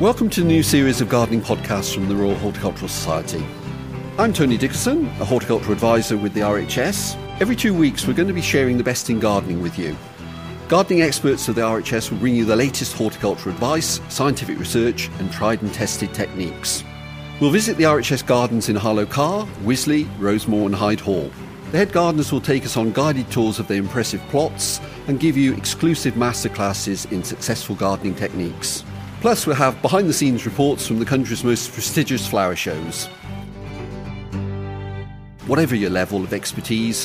Welcome to the new series of gardening podcasts from the Royal Horticultural Society. I'm Tony Dickerson, a horticultural advisor with the RHS. Every two weeks, we're going to be sharing the best in gardening with you. Gardening experts of the RHS will bring you the latest horticultural advice, scientific research, and tried and tested techniques. We'll visit the RHS gardens in Harlow Carr, Wisley, Rosemoor, and Hyde Hall. The head gardeners will take us on guided tours of their impressive plots and give you exclusive masterclasses in successful gardening techniques. Plus, we'll have behind the scenes reports from the country's most prestigious flower shows. Whatever your level of expertise,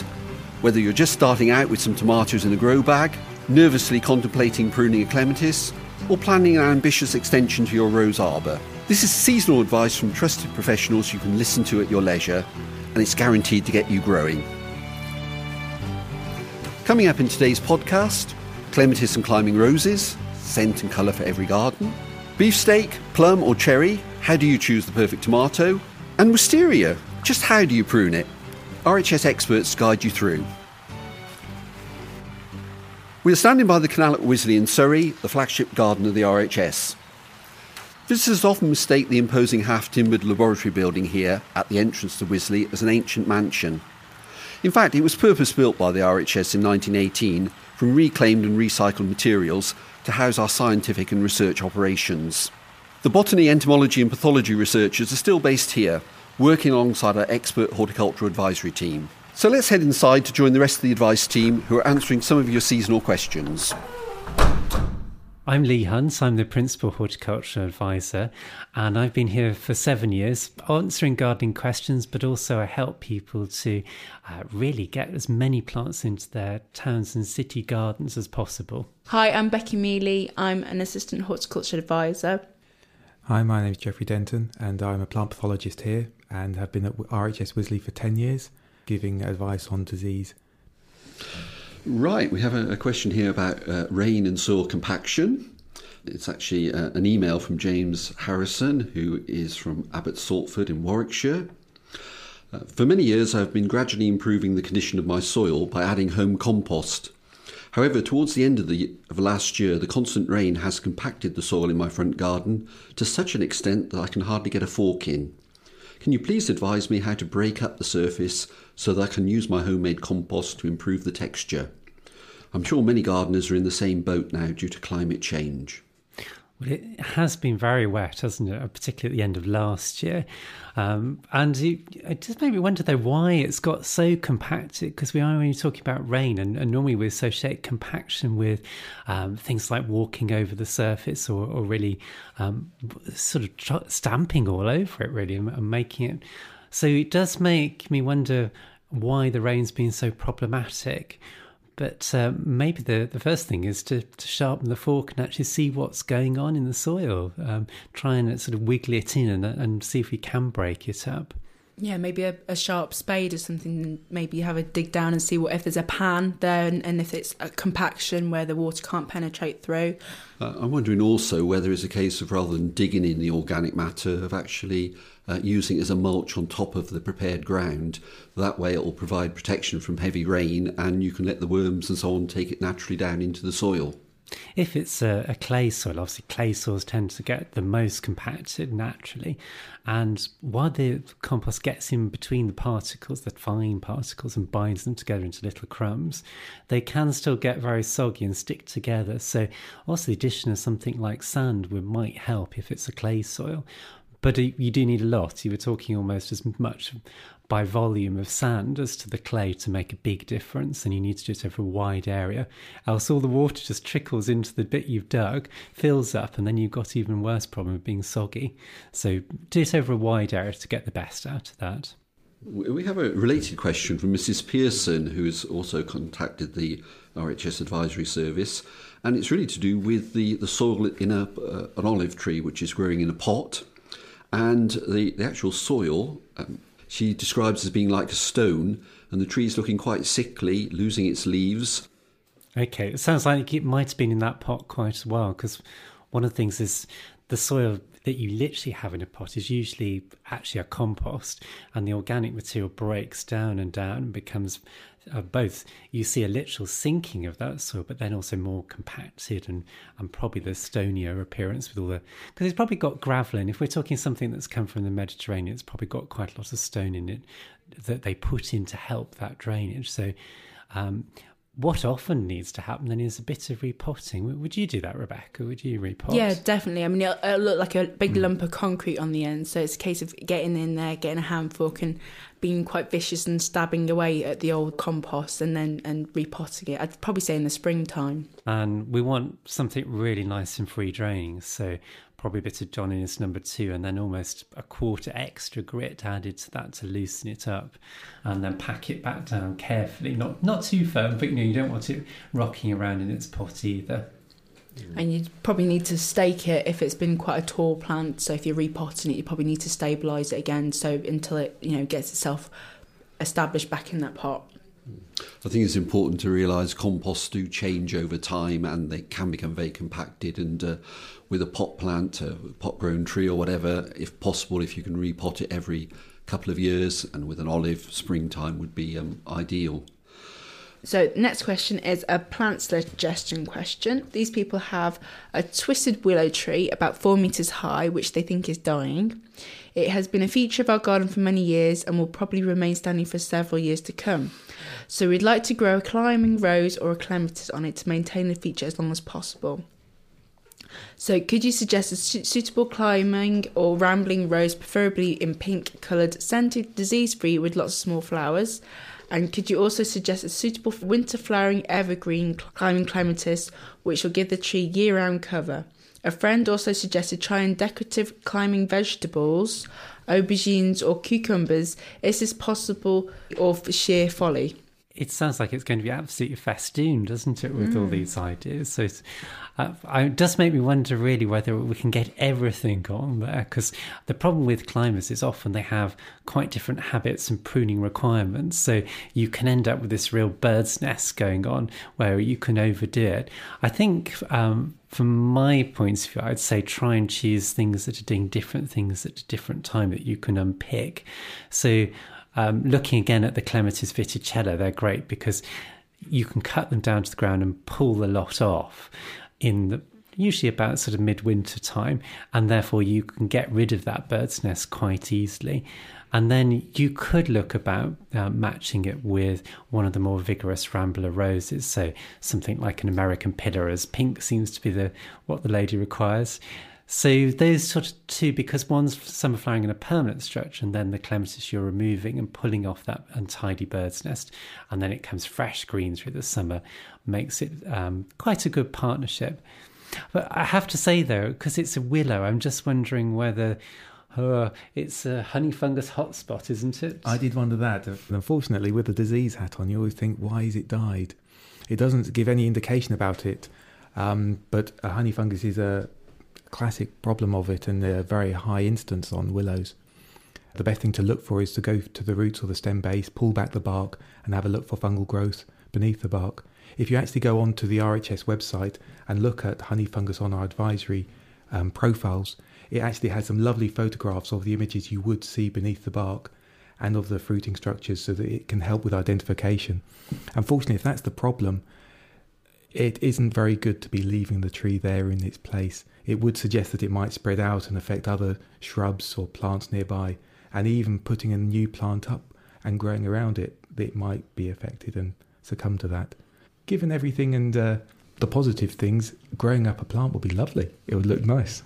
whether you're just starting out with some tomatoes in a grow bag, nervously contemplating pruning a clematis, or planning an ambitious extension to your rose arbour, this is seasonal advice from trusted professionals you can listen to at your leisure, and it's guaranteed to get you growing. Coming up in today's podcast, clematis and climbing roses, scent and colour for every garden. Beefsteak, plum or cherry, how do you choose the perfect tomato? And wisteria, just how do you prune it? RHS experts guide you through. We are standing by the canal at Wisley in Surrey, the flagship garden of the RHS. Visitors often mistake the imposing half timbered laboratory building here at the entrance to Wisley as an ancient mansion. In fact, it was purpose built by the RHS in 1918 from reclaimed and recycled materials to house our scientific and research operations. The botany, entomology, and pathology researchers are still based here, working alongside our expert horticultural advisory team. So let's head inside to join the rest of the advice team who are answering some of your seasonal questions. I'm Leigh Hunt. I'm the Principal Horticultural Advisor, and I've been here for seven years answering gardening questions, but also I help people to uh, really get as many plants into their towns and city gardens as possible. Hi, I'm Becky Mealey. I'm an Assistant Horticultural Advisor. Hi, my name is Geoffrey Denton, and I'm a plant pathologist here and have been at RHS Wisley for 10 years, giving advice on disease. Right, we have a, a question here about uh, rain and soil compaction. It's actually uh, an email from James Harrison, who is from Abbot Salford in Warwickshire. Uh, for many years, I've been gradually improving the condition of my soil by adding home compost. However, towards the end of, the, of last year, the constant rain has compacted the soil in my front garden to such an extent that I can hardly get a fork in. Can you please advise me how to break up the surface so that I can use my homemade compost to improve the texture? I'm sure many gardeners are in the same boat now due to climate change. Well, it has been very wet, hasn't it? Particularly at the end of last year. Um, and it, it, just made me wonder, though, why it's got so compacted. Because we are only talking about rain, and, and, normally we associate compaction with um, things like walking over the surface or, or really um, sort of stamping all over it, really, and, and making it. So it does make me wonder why the rain's been so problematic. But uh, maybe the, the first thing is to, to sharpen the fork and actually see what's going on in the soil. Um, try and sort of wiggle it in and, and see if we can break it up. Yeah, maybe a, a, sharp spade or something. Maybe have a dig down and see what if there's a pan there, and, and if it's a compaction where the water can't penetrate through. Uh, I'm wondering also whether it's a case of rather than digging in the organic matter, of actually uh, using as a mulch on top of the prepared ground. That way, it will provide protection from heavy rain, and you can let the worms and so on take it naturally down into the soil. If it's a, a, clay soil, obviously clay soils tend to get the most compacted naturally. And while the compost gets in between the particles, the fine particles, and binds them together into little crumbs, they can still get very soggy and stick together. So, also the addition of something like sand would, might help if it's a clay soil. But you do need a lot. You were talking almost as much by volume of sand as to the clay to make a big difference, and you need to do it over a wide area. Else, all the water just trickles into the bit you've dug, fills up, and then you've got even worse problem of being soggy. So, do it over a wide area to get the best out of that. We have a related question from Mrs. Pearson, who has also contacted the RHS Advisory Service, and it's really to do with the, the soil in a, uh, an olive tree which is growing in a pot, and the, the actual soil. Um, she describes as being like a stone, and the tree is looking quite sickly, losing its leaves. Okay, it sounds like it might have been in that pot quite a while because one of the things is the soil that you literally have in a pot is usually actually a compost, and the organic material breaks down and down and becomes uh, both. You see a literal sinking of that soil, but then also more compacted and, and probably the stonier appearance with all the. Because it's probably got gravel in. If we're talking something that's come from the Mediterranean, it's probably got quite a lot of stone in it that they put in to help that drainage. So, um, what often needs to happen then is a bit of repotting. Would you do that, Rebecca? Would you repot? Yeah, definitely. I mean, it'll, it'll look like a big mm. lump of concrete on the end, so it's a case of getting in there, getting a hand fork, and being quite vicious and stabbing away at the old compost, and then and repotting it. I'd probably say in the springtime. And we want something really nice and free draining, so probably a bit of John Innes number two, and then almost a quarter extra grit added to that to loosen it up, and then pack it back down carefully, not not too firm, but you know you don't want it rocking around in its pot either. Mm. And you probably need to stake it if it's been quite a tall plant. So if you're repotting it, you probably need to stabilise it again. So until it you know gets itself established back in that pot. I think it's important to realise composts do change over time and they can become very compacted. And uh, with a pot plant, a pot grown tree or whatever, if possible, if you can repot it every couple of years, and with an olive, springtime would be um, ideal. So, next question is a plant suggestion question. These people have a twisted willow tree about four metres high, which they think is dying. It has been a feature of our garden for many years and will probably remain standing for several years to come. So, we'd like to grow a climbing rose or a clematis on it to maintain the feature as long as possible. So, could you suggest a su- suitable climbing or rambling rose, preferably in pink coloured, scented, disease free, with lots of small flowers? And could you also suggest a suitable winter flowering evergreen climbing clematis, which will give the tree year round cover? A friend also suggested trying decorative climbing vegetables, aubergines or cucumbers. Is this possible or sheer folly? It sounds like it's going to be absolutely festooned, doesn't it, with mm. all these ideas? So uh, it does make me wonder really whether we can get everything on there because the problem with climbers is often they have quite different habits and pruning requirements. So you can end up with this real bird's nest going on where you can overdo it. I think. Um, from my point of view, I'd say try and choose things that are doing different things at a different time that you can unpick. So, um, looking again at the Clematis Viticella, they're great because you can cut them down to the ground and pull the lot off in the usually about sort of midwinter time, and therefore you can get rid of that bird's nest quite easily. And then you could look about uh, matching it with one of the more vigorous rambler roses, so something like an American pillar, as pink seems to be the what the lady requires. So those sort of two, because one's summer flowering in a permanent structure, and then the clematis you're removing and pulling off that untidy bird's nest, and then it comes fresh green through the summer, makes it um, quite a good partnership. But I have to say though, because it's a willow, I'm just wondering whether uh, it's a honey fungus hotspot, isn't it? I did wonder that. Unfortunately, with the disease hat on, you always think, why is it died? It doesn't give any indication about it. Um, but a honey fungus is a classic problem of it and the very high instance on willows. The best thing to look for is to go to the roots or the stem base, pull back the bark, and have a look for fungal growth beneath the bark. If you actually go onto the RHS website and look at honey fungus on our advisory um, profiles, it actually has some lovely photographs of the images you would see beneath the bark and of the fruiting structures so that it can help with identification. Unfortunately, if that's the problem, it isn't very good to be leaving the tree there in its place it would suggest that it might spread out and affect other shrubs or plants nearby, and even putting a new plant up and growing around it, it might be affected and succumb to that. Given everything and uh, the positive things, growing up a plant would be lovely. It would look nice.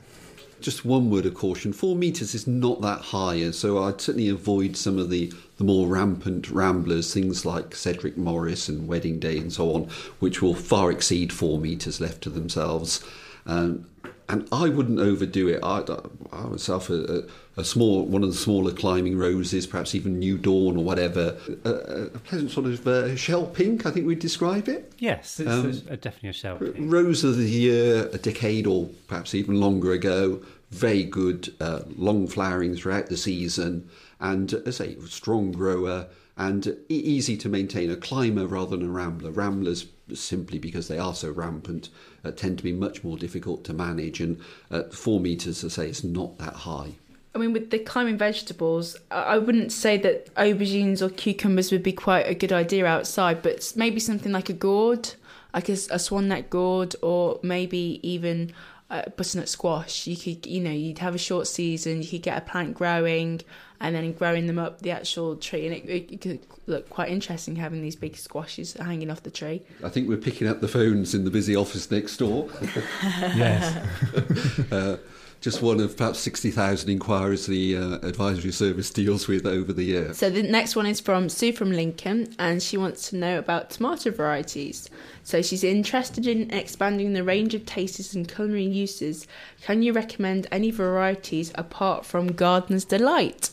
Just one word of caution: four meters is not that high, and so I'd certainly avoid some of the the more rampant ramblers, things like Cedric Morris and Wedding Day and so on, which will far exceed four meters left to themselves. Um, and I wouldn't overdo it. I, I myself, uh, uh, a small one of the smaller climbing roses, perhaps even New Dawn or whatever. A, a pleasant sort of uh, shell pink, I think we'd describe it. Yes, it's, Um, a, definitely a shell. pink. Rose of the year, a decade or perhaps even longer ago. Very good, uh, long flowering throughout the season, and uh, as I say, strong grower and easy to maintain. A climber rather than a rambler. Ramblers, simply because they are so rampant, uh, tend to be much more difficult to manage. And at four meters, I say, it's not that high. I mean, with the climbing vegetables, I I wouldn't say that aubergines or cucumbers would be quite a good idea outside, but maybe something like a gourd, like a swan neck gourd, or maybe even a butternut squash. You could, you know, you'd have a short season, you could get a plant growing, and then growing them up the actual tree, and it, it, it could look quite interesting having these big squashes hanging off the tree. I think we're picking up the phones in the busy office next door. yes. Uh, just one of perhaps 60,000 inquiries the uh, advisory service deals with over the year. So the next one is from Sue from Lincoln, and she wants to know about tomato varieties. So she's interested in expanding the range of tastes and culinary uses. Can you recommend any varieties apart from Gardener's Delight?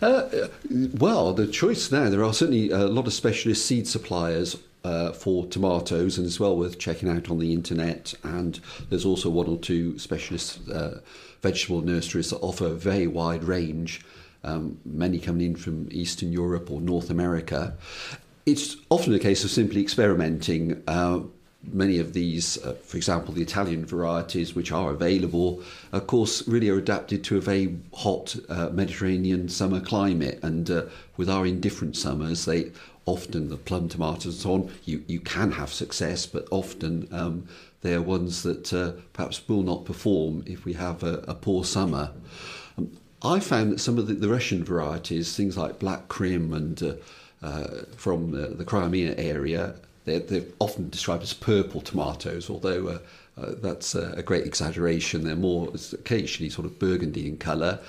Uh, uh, well, the choice now, there are certainly a lot of specialist seed suppliers uh, for tomatoes, and it's well worth checking out on the internet. And there's also one or two specialist uh, vegetable nurseries that offer a very wide range, um, many coming in from Eastern Europe or North America. It's often a case of simply experimenting. Uh, many of these, uh, for example, the Italian varieties which are available, of course, really are adapted to a very hot uh, Mediterranean summer climate. And uh, with our indifferent summers, they often the plum tomatoes and so on, you, you can have success, but often um, they are ones that uh, perhaps will not perform if we have a, a poor summer. Um, I found that some of the, the Russian varieties, things like Black Krim and uh, from the, Crimea area, they're, they're often described as purple tomatoes, although uh, uh, that's uh, a great exaggeration. They're more occasionally sort of burgundy in colour,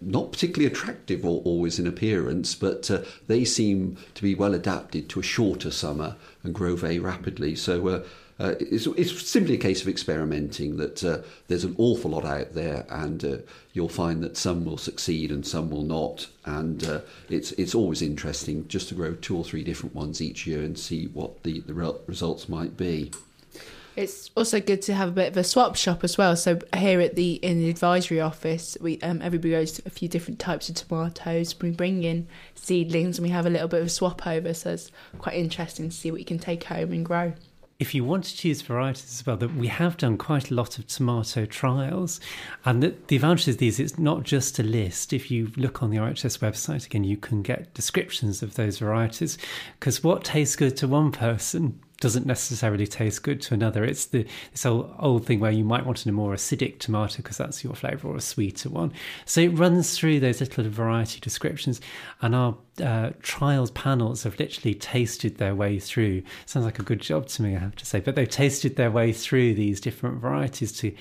not particularly attractive or always in appearance, but uh, they seem to be well adapted to a shorter summer and grow very rapidly. So. Uh, uh, it's, it's simply a case of experimenting that uh, there's an awful lot out there and uh, you'll find that some will succeed and some will not and uh, it's it's always interesting just to grow two or three different ones each year and see what the, the re- results might be It's also good to have a bit of a swap shop as well. So here at the in the advisory office, we um, everybody grows a few different types of tomatoes. We bring in seedlings and we have a little bit of a swap over. So it's quite interesting to see what you can take home and grow. If you want to choose varieties as well, that we have done quite a lot of tomato trials, and the, the advantage of these it's not just a list. If you look on the RHS website again, you can get descriptions of those varieties because what tastes good to one person doesn't necessarily taste good to another. It's the this old, old thing where you might want a more acidic tomato because that's your flavour, or a sweeter one. So it runs through those little variety descriptions, and our uh, trials panels have literally tasted their way through. Sounds like a good job to me, I have to say, but they've tasted their way through these different varieties to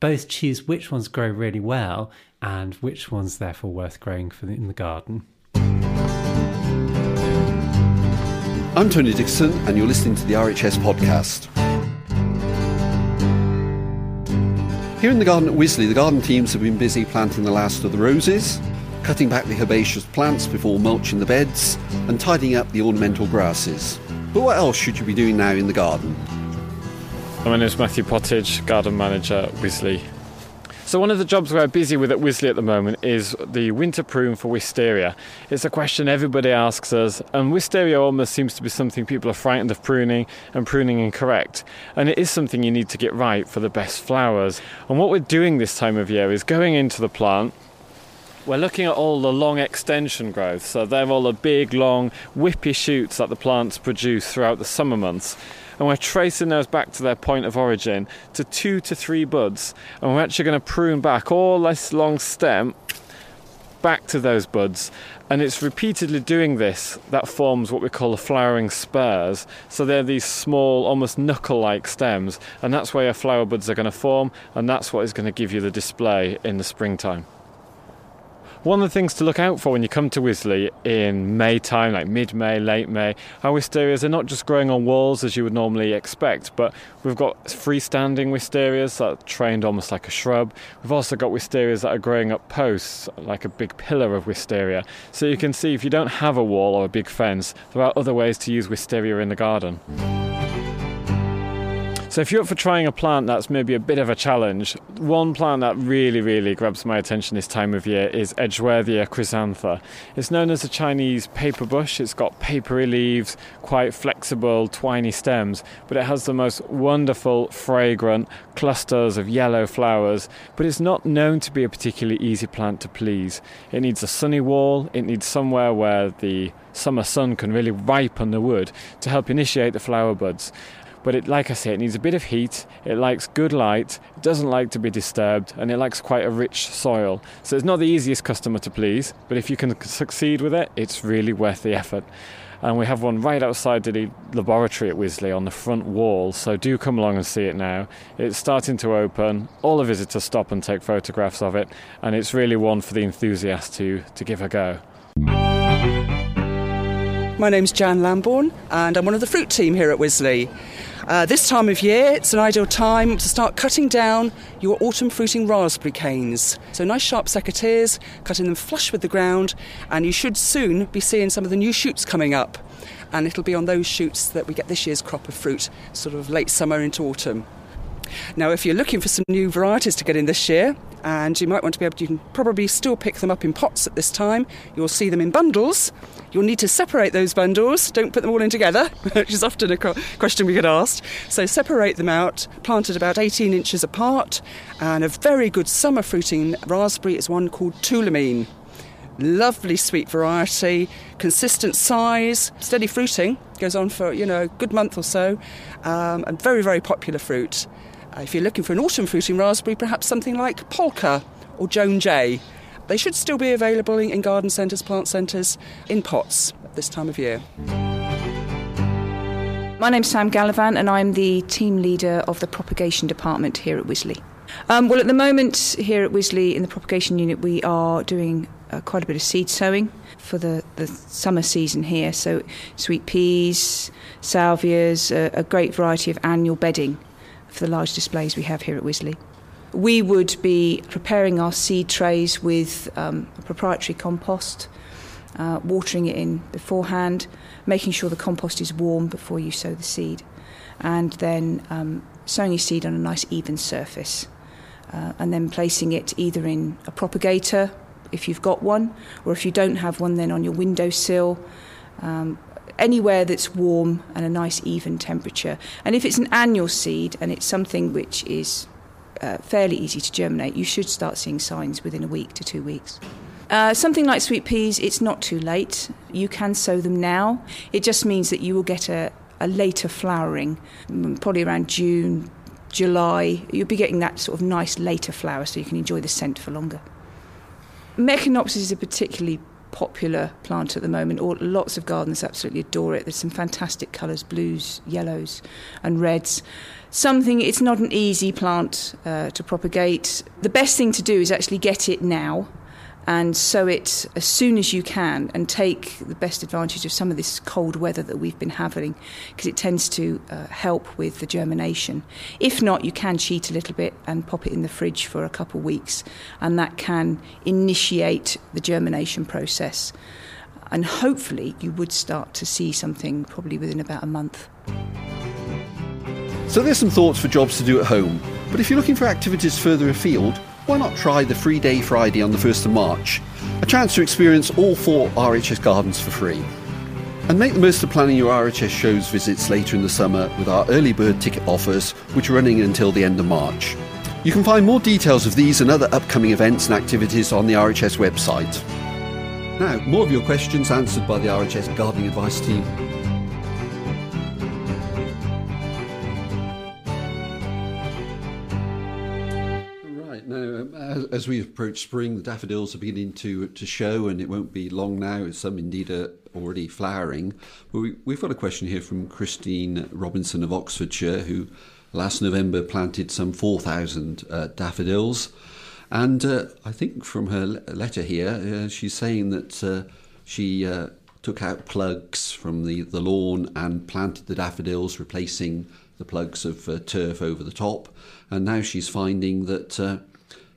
both choose which ones grow really well and which ones therefore worth growing for the, in the garden. I'm Tony Dickerson, and you're listening to the RHS podcast. Here in the garden at Wisley, the garden teams have been busy planting the last of the roses, cutting back the herbaceous plants before mulching the beds, and tidying up the ornamental grasses. But what else should you be doing now in the garden? My name is Matthew Pottage, garden manager at Wisley. So one of the jobs we're busy with at Wisley at the moment is the winter prune for wisteria. It's a question everybody asks us, and wisteria almost seems to be something people are frightened of pruning and pruning incorrect. And it is something you need to get right for the best flowers. And what we're doing this time of year is going into the plant, we're looking at all the long extension growth. So they're all the big, long, whippy shoots that the plants produce throughout the summer months. And we're tracing those back to their point of origin to two to three buds. And we're actually going to prune back all this long stem back to those buds. And it's repeatedly doing this that forms what we call the flowering spurs. So they're these small, almost knuckle like stems. And that's where your flower buds are going to form. And that's what is going to give you the display in the springtime. One of the things to look out for when you come to Wisley in May time, like mid May, late May, our wisterias are not just growing on walls as you would normally expect, but we've got freestanding wisterias that are trained almost like a shrub. We've also got wisterias that are growing up posts, like a big pillar of wisteria. So you can see if you don't have a wall or a big fence, there are other ways to use wisteria in the garden. So if you're up for trying a plant that's maybe a bit of a challenge, one plant that really, really grabs my attention this time of year is Edgeworthia chrysantha. It's known as a Chinese paper bush. It's got papery leaves, quite flexible, twiny stems, but it has the most wonderful, fragrant clusters of yellow flowers. But it's not known to be a particularly easy plant to please. It needs a sunny wall, it needs somewhere where the summer sun can really ripen the wood to help initiate the flower buds but it, like I say, it needs a bit of heat. It likes good light. It doesn't like to be disturbed, and it likes quite a rich soil. So it's not the easiest customer to please, but if you can succeed with it, it's really worth the effort. And we have one right outside the laboratory at Wisley on the front wall, so do come along and see it now. It's starting to open. All the visitors stop and take photographs of it, and it's really one for the enthusiast to, to give a go. My name's Jan Lamborn, and I'm one of the fruit team here at Wisley. Uh, this time of year, it's an ideal time to start cutting down your autumn fruiting raspberry canes. So, nice sharp secateurs, cutting them flush with the ground, and you should soon be seeing some of the new shoots coming up. And it'll be on those shoots that we get this year's crop of fruit, sort of late summer into autumn. Now, if you're looking for some new varieties to get in this year, and you might want to be able to, you can probably still pick them up in pots at this time. You'll see them in bundles. You'll need to separate those bundles. Don't put them all in together, which is often a question we get asked. So separate them out, planted about 18 inches apart. And a very good summer fruiting raspberry is one called Tulameen. Lovely sweet variety, consistent size, steady fruiting, goes on for you know a good month or so, um, and very very popular fruit. If you're looking for an autumn fruiting raspberry, perhaps something like Polka or Joan J. They should still be available in, in garden centres, plant centres, in pots at this time of year. My name's Sam Gallivan, and I'm the team leader of the propagation department here at Wisley. Um, well, at the moment here at Wisley in the propagation unit, we are doing uh, quite a bit of seed sowing for the, the summer season here. So, sweet peas, salvias, a, a great variety of annual bedding for the large displays we have here at Wisley. We would be preparing our seed trays with um, a proprietary compost, uh, watering it in beforehand, making sure the compost is warm before you sow the seed, and then um, sowing your seed on a nice even surface, uh, and then placing it either in a propagator if you've got one, or if you don't have one, then on your windowsill. Um, anywhere that's warm and a nice even temperature. And if it's an annual seed and it's something which is uh, fairly easy to germinate, you should start seeing signs within a week to two weeks. Uh, something like sweet peas, it's not too late. You can sow them now. It just means that you will get a, a later flowering, mm, probably around June, July. You'll be getting that sort of nice later flower so you can enjoy the scent for longer. Meconopsis is a particularly popular plant at the moment. All, lots of gardens absolutely adore it. There's some fantastic colours blues, yellows, and reds. Something, it's not an easy plant uh, to propagate. The best thing to do is actually get it now and sow it as soon as you can and take the best advantage of some of this cold weather that we've been having because it tends to uh, help with the germination. If not, you can cheat a little bit and pop it in the fridge for a couple of weeks, and that can initiate the germination process. And hopefully, you would start to see something probably within about a month. So, there's some thoughts for jobs to do at home, but if you're looking for activities further afield, why not try the Free Day Friday on the 1st of March? A chance to experience all four RHS gardens for free. And make the most of planning your RHS shows visits later in the summer with our early bird ticket offers, which are running until the end of March. You can find more details of these and other upcoming events and activities on the RHS website. Now, more of your questions answered by the RHS Gardening Advice team as we approach spring, the daffodils are beginning to to show, and it won't be long now. Some indeed are already flowering. But we, we've got a question here from Christine Robinson of Oxfordshire, who last November planted some 4,000 uh, daffodils. And uh, I think from her letter here, uh, she's saying that uh, she uh, took out plugs from the, the lawn and planted the daffodils, replacing the plugs of uh, turf over the top. And now she's finding that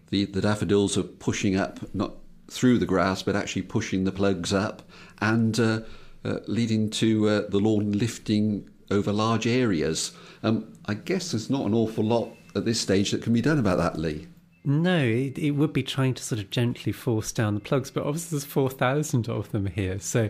the, the daffodils are pushing up, not through the grass, but actually pushing the plugs up and uh, uh, leading to uh, the lawn lifting over large areas. Um, I guess there's not an awful lot at this stage that can be done about that, Leigh. No, it, it would be trying to sort of gently force down the plugs, but obviously there's 4,000 of them here. So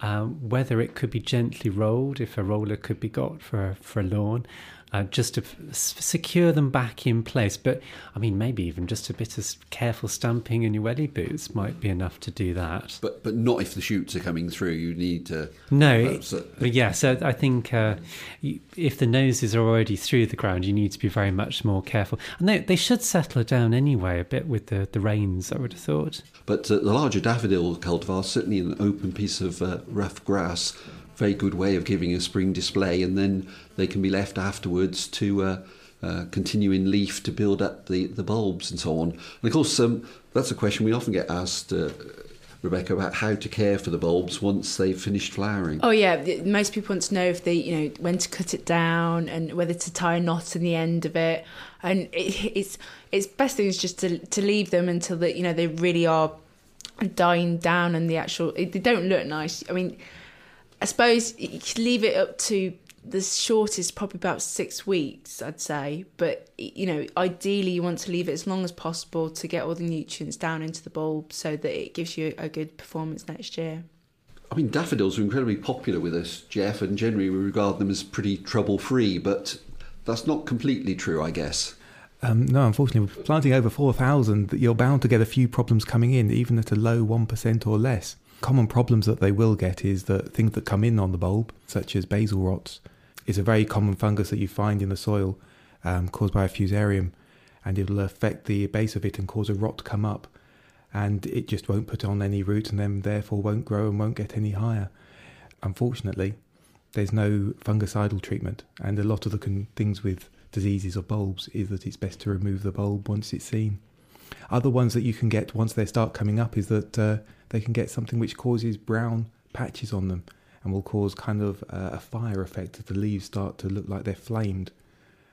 um, whether it could be gently rolled, if a roller could be got for, for a lawn, uh, just to f- secure them back in place. But I mean, maybe even just a bit of careful stamping in your welly boots might be enough to do that. But but not if the shoots are coming through. You need to. No, but yeah. So I think uh, if the noses are already through the ground, you need to be very much more careful. And they, they should settle down anyway a bit with the, the rains. I would have thought. But uh, the larger daffodil cultivar, certainly an open piece of uh, rough grass, very good way of giving a spring display, and then they can be left afterwards to uh, uh, continue in leaf to build up the, the bulbs and so on. And of course, um, that's a question we often get asked. Uh, Rebecca, about how to care for the bulbs once they've finished flowering. Oh yeah, most people want to know if they, you know, when to cut it down and whether to tie a knot in the end of it. And it, it's it's best thing is just to to leave them until that you know they really are dying down and the actual they don't look nice. I mean, suppose you could leave it up to the shortest, probably about six weeks, I'd say. But you know, ideally, you want to leave it as long as possible to get all the nutrients down into the bulb, so that it gives you a good performance next year. I mean, daffodils are incredibly popular with us, Jeff, and generally we regard them as pretty trouble-free. But that's not completely true, I guess. Um, no, unfortunately, planting over 4,000, you're bound to get a few problems coming in, even at a low 1% or less. Common problems that they will get is that things that come in on the bulb, such as basal rots, is a very common fungus that you find in the soil um, caused by a fusarium, and it'll affect the base of it and cause a rot to come up, and it just won't put on any root and then therefore won't grow and won't get any higher. Unfortunately, there's no fungicidal treatment, and a lot of the con- things with diseases of bulbs is that it's best to remove the bulb once it's seen. Other ones that you can get once they start coming up is that uh, they can get something which causes brown patches on them and will cause kind of a fire effect if the leaves start to look like they're flamed.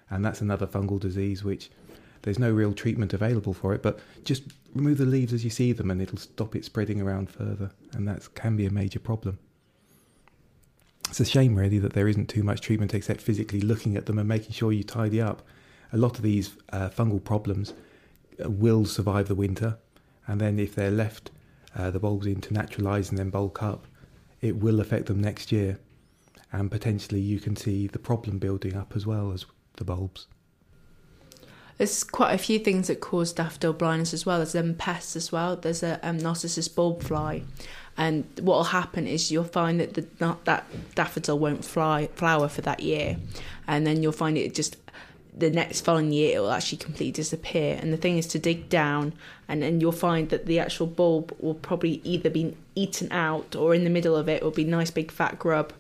And that's another fungal disease which there's no real treatment available for it, but just remove the leaves as you see them and it'll stop it spreading around further. And that can be a major problem. It's a shame, really, that there isn't too much treatment except physically looking at them and making sure you tidy up. A lot of these uh, fungal problems uh, will survive the winter, and then if they're left uh, the bulbs in to naturalise and then bulk up, it will affect them next year. And potentially you can see the problem building up as well as the bulbs. There's quite a few things that cause daffodil blindness as well. There's them pests as well. There's a um, Narcissus bulb fly, and what will happen is you'll find that the that daffodil won't fly flower for that year, and then you'll find it just the next following year it will actually completely disappear. And the thing is to dig down, and then you'll find that the actual bulb will probably either be eaten out, or in the middle of it will be nice big fat grub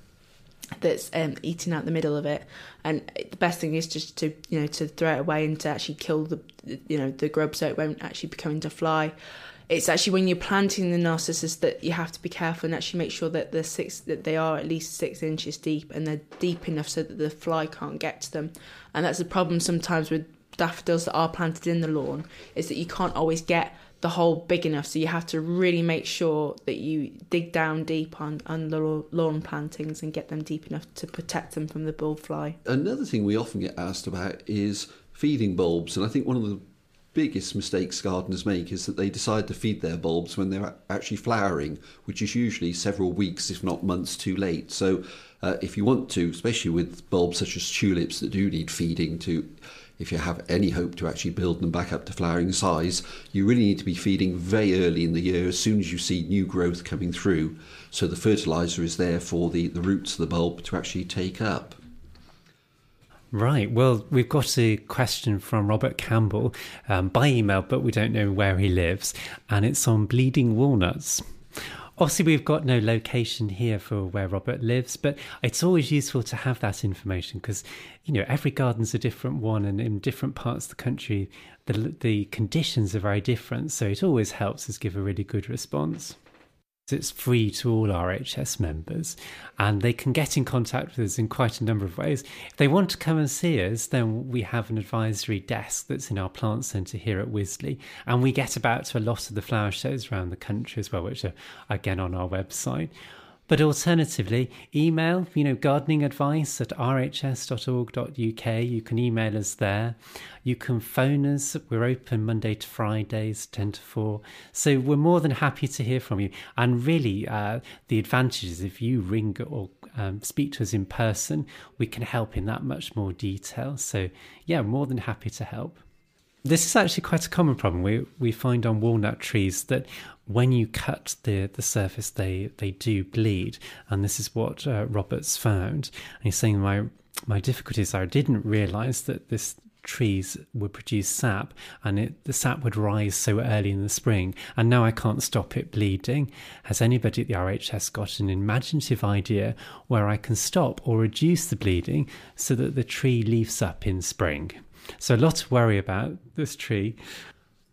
that's um, eating out the middle of it. And the best thing is just to you know to throw it away and to actually kill the you know the grub so it won't actually become into fly it's actually when you're planting the narcissus that you have to be careful and actually make sure that the six that they are at least six inches deep and they're deep enough so that the fly can't get to them. And that's the problem sometimes with daffodils that are planted in the lawn is that you can't always get the hole big enough. So you have to really make sure that you dig down deep on, on the lawn plantings and get them deep enough to protect them from the bulb fly. Another thing we often get asked about is feeding bulbs, and I think one of the biggest mistakes gardeners make is that they decide to feed their bulbs when they're actually flowering, which is usually several weeks, if not months, too late. So, uh, if you want to, especially with bulbs such as tulips that do need feeding to, if you have any hope to actually build them back up to flowering size, you really need to be feeding very early in the year as soon as you see new growth coming through. So, the fertilizer is there for the, the roots of the bulb to actually take up. Right. Well, we've got a question from Robert Campbell um, by email, but we don't know where he lives. And it's on bleeding walnuts. Obviously, we've got no location here for where Robert lives, but it's always useful to have that information because, you know, every garden's a different one, and in different parts of the country, the the conditions are very different. So it always helps us give a really good response. It's free to all RHS members, and they can get in contact with us in quite a number of ways. If they want to come and see us, then we have an advisory desk that's in our plant centre here at Wisley, and we get about to a lot of the flower shows around the country as well, which are again on our website. But alternatively, email, you know, gardening advice at rhs.org.uk. You can email us there. You can phone us. We're open Monday to Fridays, 10 to 4. So we're more than happy to hear from you. And really, uh, the advantage is if you ring or um, speak to us in person, we can help in that much more detail. So, yeah, more than happy to help. This is actually quite a common problem. We we find on walnut trees that when you cut the, the surface, they, they do bleed. And this is what uh, Roberts found. And he's saying, My, my difficulties are I didn't realize that this trees would produce sap and it, the sap would rise so early in the spring and now I can't stop it bleeding. Has anybody at the RHS got an imaginative idea where I can stop or reduce the bleeding so that the tree leaves up in spring? So a lot to worry about this tree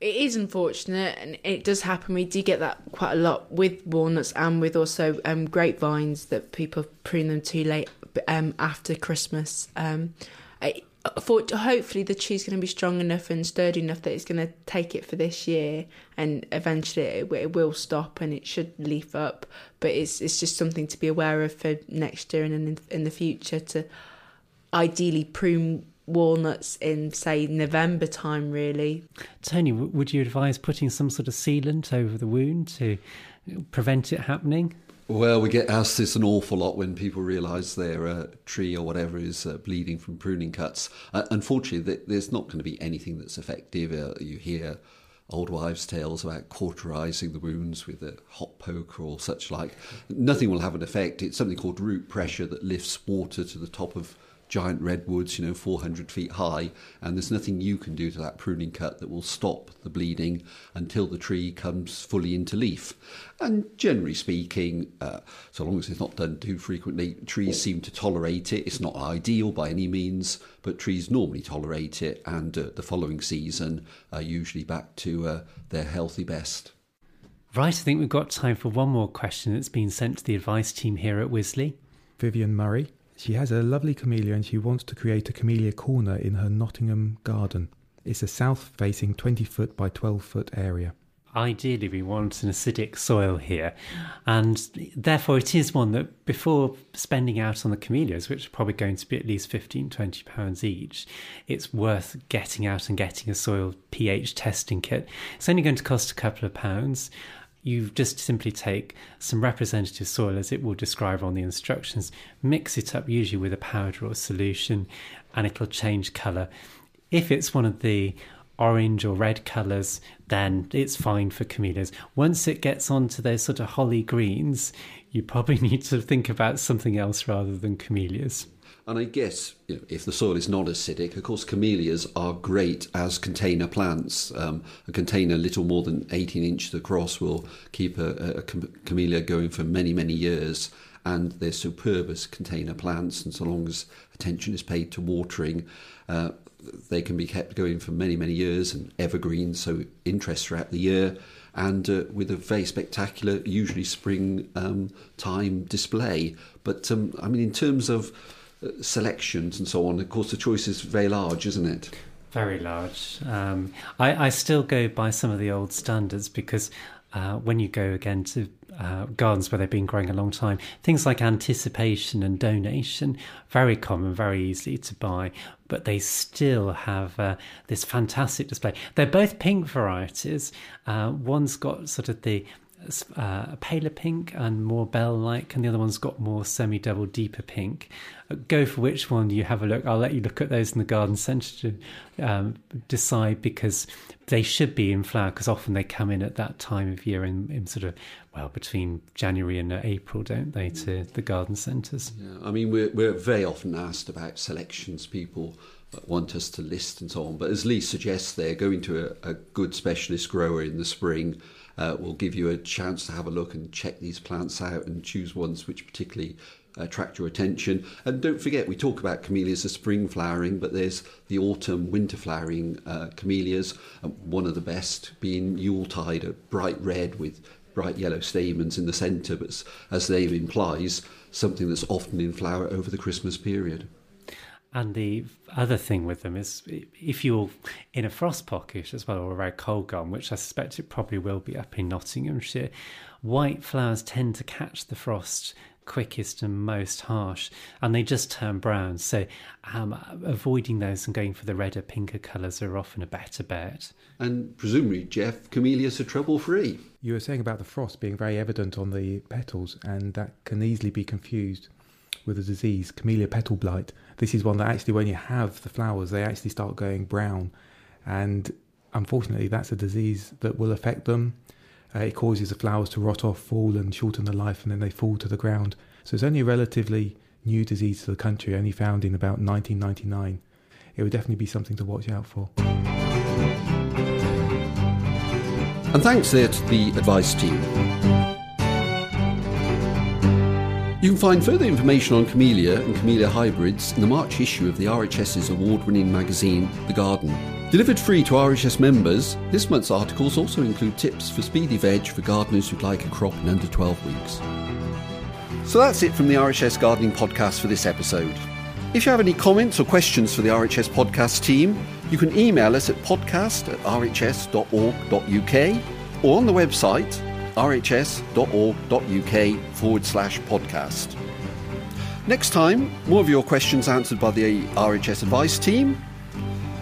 it is unfortunate and it does happen. We do get that quite a lot with walnuts and with also um, grapevines that people prune them too late um, after Christmas. Um, I, for, hopefully the tree's going to be strong enough and sturdy enough that it's going to take it for this year and eventually it, it, will stop and it should leaf up but it's it's just something to be aware of for next year and in, in the future to ideally prune walnuts in say November time really. Tony, would you advise putting some sort of sealant over the wound to prevent it happening? Well, we get asked this an awful lot when people realise their uh, tree or whatever is uh, bleeding from pruning cuts. Uh, unfortunately, there's not going to be anything that's effective. Uh, you hear old wives' tales about cauterising the wounds with a hot poker or such like. Nothing will have an effect. It's something called root pressure that lifts water to the top of giant redwoods, you know, 400 feet high, and there's nothing you can do to that pruning cut that will stop the bleeding until the tree comes fully into leaf. And generally speaking, uh, so long as it's not done too frequently, trees seem to tolerate it. It's not ideal by any means, but trees normally tolerate it, and uh, the following season are usually back to uh, their healthy best. Right, I think we've got time for one more question that's been sent to the advice team here at Wisley. Vivian Murray. She has a lovely camellia and she wants to create a camellia corner in her Nottingham garden. It's a south facing 20 foot by 12 foot area. Ideally, we want an acidic soil here, and therefore it is one that before spending out on the camellias, which are probably going to be at least 15 20 pounds each, it's worth getting out and getting a soil pH testing kit. It's only going to cost a couple of pounds you just simply take some representative soil as it will describe on the instructions, mix it up usually with a powder or solution, and it'll change colour. If it's one of the orange or red colours, then it's fine for camellias. Once it gets onto those sort of holly greens, you probably need to think about something else rather than camellias. And I guess you know, if the soil is not acidic, of course, camellias are great as container plants. Um, a container little more than 18 inches across will keep a, a camellia going for many, many years. And they're superb as container plants, and so long as attention is paid to watering, uh, they can be kept going for many, many years and evergreen, so interest throughout the year. And uh, with a very spectacular, usually spring um, time display. But um, I mean, in terms of selections and so on. Of course, the choice is very large, isn't it? Very large. Um, I, I, still go by some of the old standards because uh, when you go again to uh, gardens where they've been growing a long time, things like anticipation and donation, very common, very easy to buy, but they still have uh, this fantastic display. They're both pink varieties. Uh, one's got sort of the uh, a paler pink and more bell like, and the other one's got more semi double deeper pink. Uh, go for which one you have a look. I'll let you look at those in the garden centre to um, decide because they should be in flower because often they come in at that time of year in, in sort of, well, between January and April, don't they, to the garden centres? Yeah, I mean, we're, we're very often asked about selections people want us to list and so on. But as Leigh suggests, they're going to a, a good specialist grower in the spring uh, will give you a chance to have a look and check these plants out and choose ones which particularly attract your attention. And don't forget, we talk about camellias as spring flowering, but there's the autumn, winter flowering uh, camellias. Um, one of the best being Yuletide, a bright red with bright yellow stamens in the centre, but as the name implies, something that's often in flower over the Christmas period. And the other thing with them is if you're in a frost pocket as well, or a very cold gum, which I suspect it probably will be up in Nottinghamshire, white flowers tend to catch the frost quickest and most harsh, and they just turn brown. So, um, avoiding those and going for the redder, pinker colours are often a better bet. And presumably, Jeff, camellias are trouble free. You were saying about the frost being very evident on the petals, and that can easily be confused with a disease, camellia petal blight. This is one that actually, when you have the flowers, they actually start going brown, and unfortunately, that's a disease that will affect them uh, it causes the flowers to rot off, fall, and shorten the life, and then they fall to the ground. So it's only a relatively new disease to the country, only found in about 1999. It would definitely be something to watch out for. And thanks there to the advice team. You can find further information on camellia and camellia hybrids in the March issue of the RHS's award winning magazine, The Garden. Delivered free to RHS members, this month's articles also include tips for speedy veg for gardeners who'd like a crop in under 12 weeks. So that's it from the RHS Gardening Podcast for this episode. If you have any comments or questions for the RHS podcast team, you can email us at podcast at rhs.org.uk or on the website rhs.org.uk forward slash podcast. Next time, more of your questions answered by the RHS advice team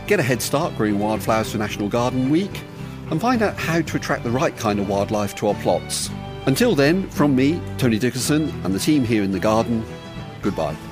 get a head start growing wildflowers for National Garden Week, and find out how to attract the right kind of wildlife to our plots. Until then, from me, Tony Dickerson, and the team here in the garden, goodbye.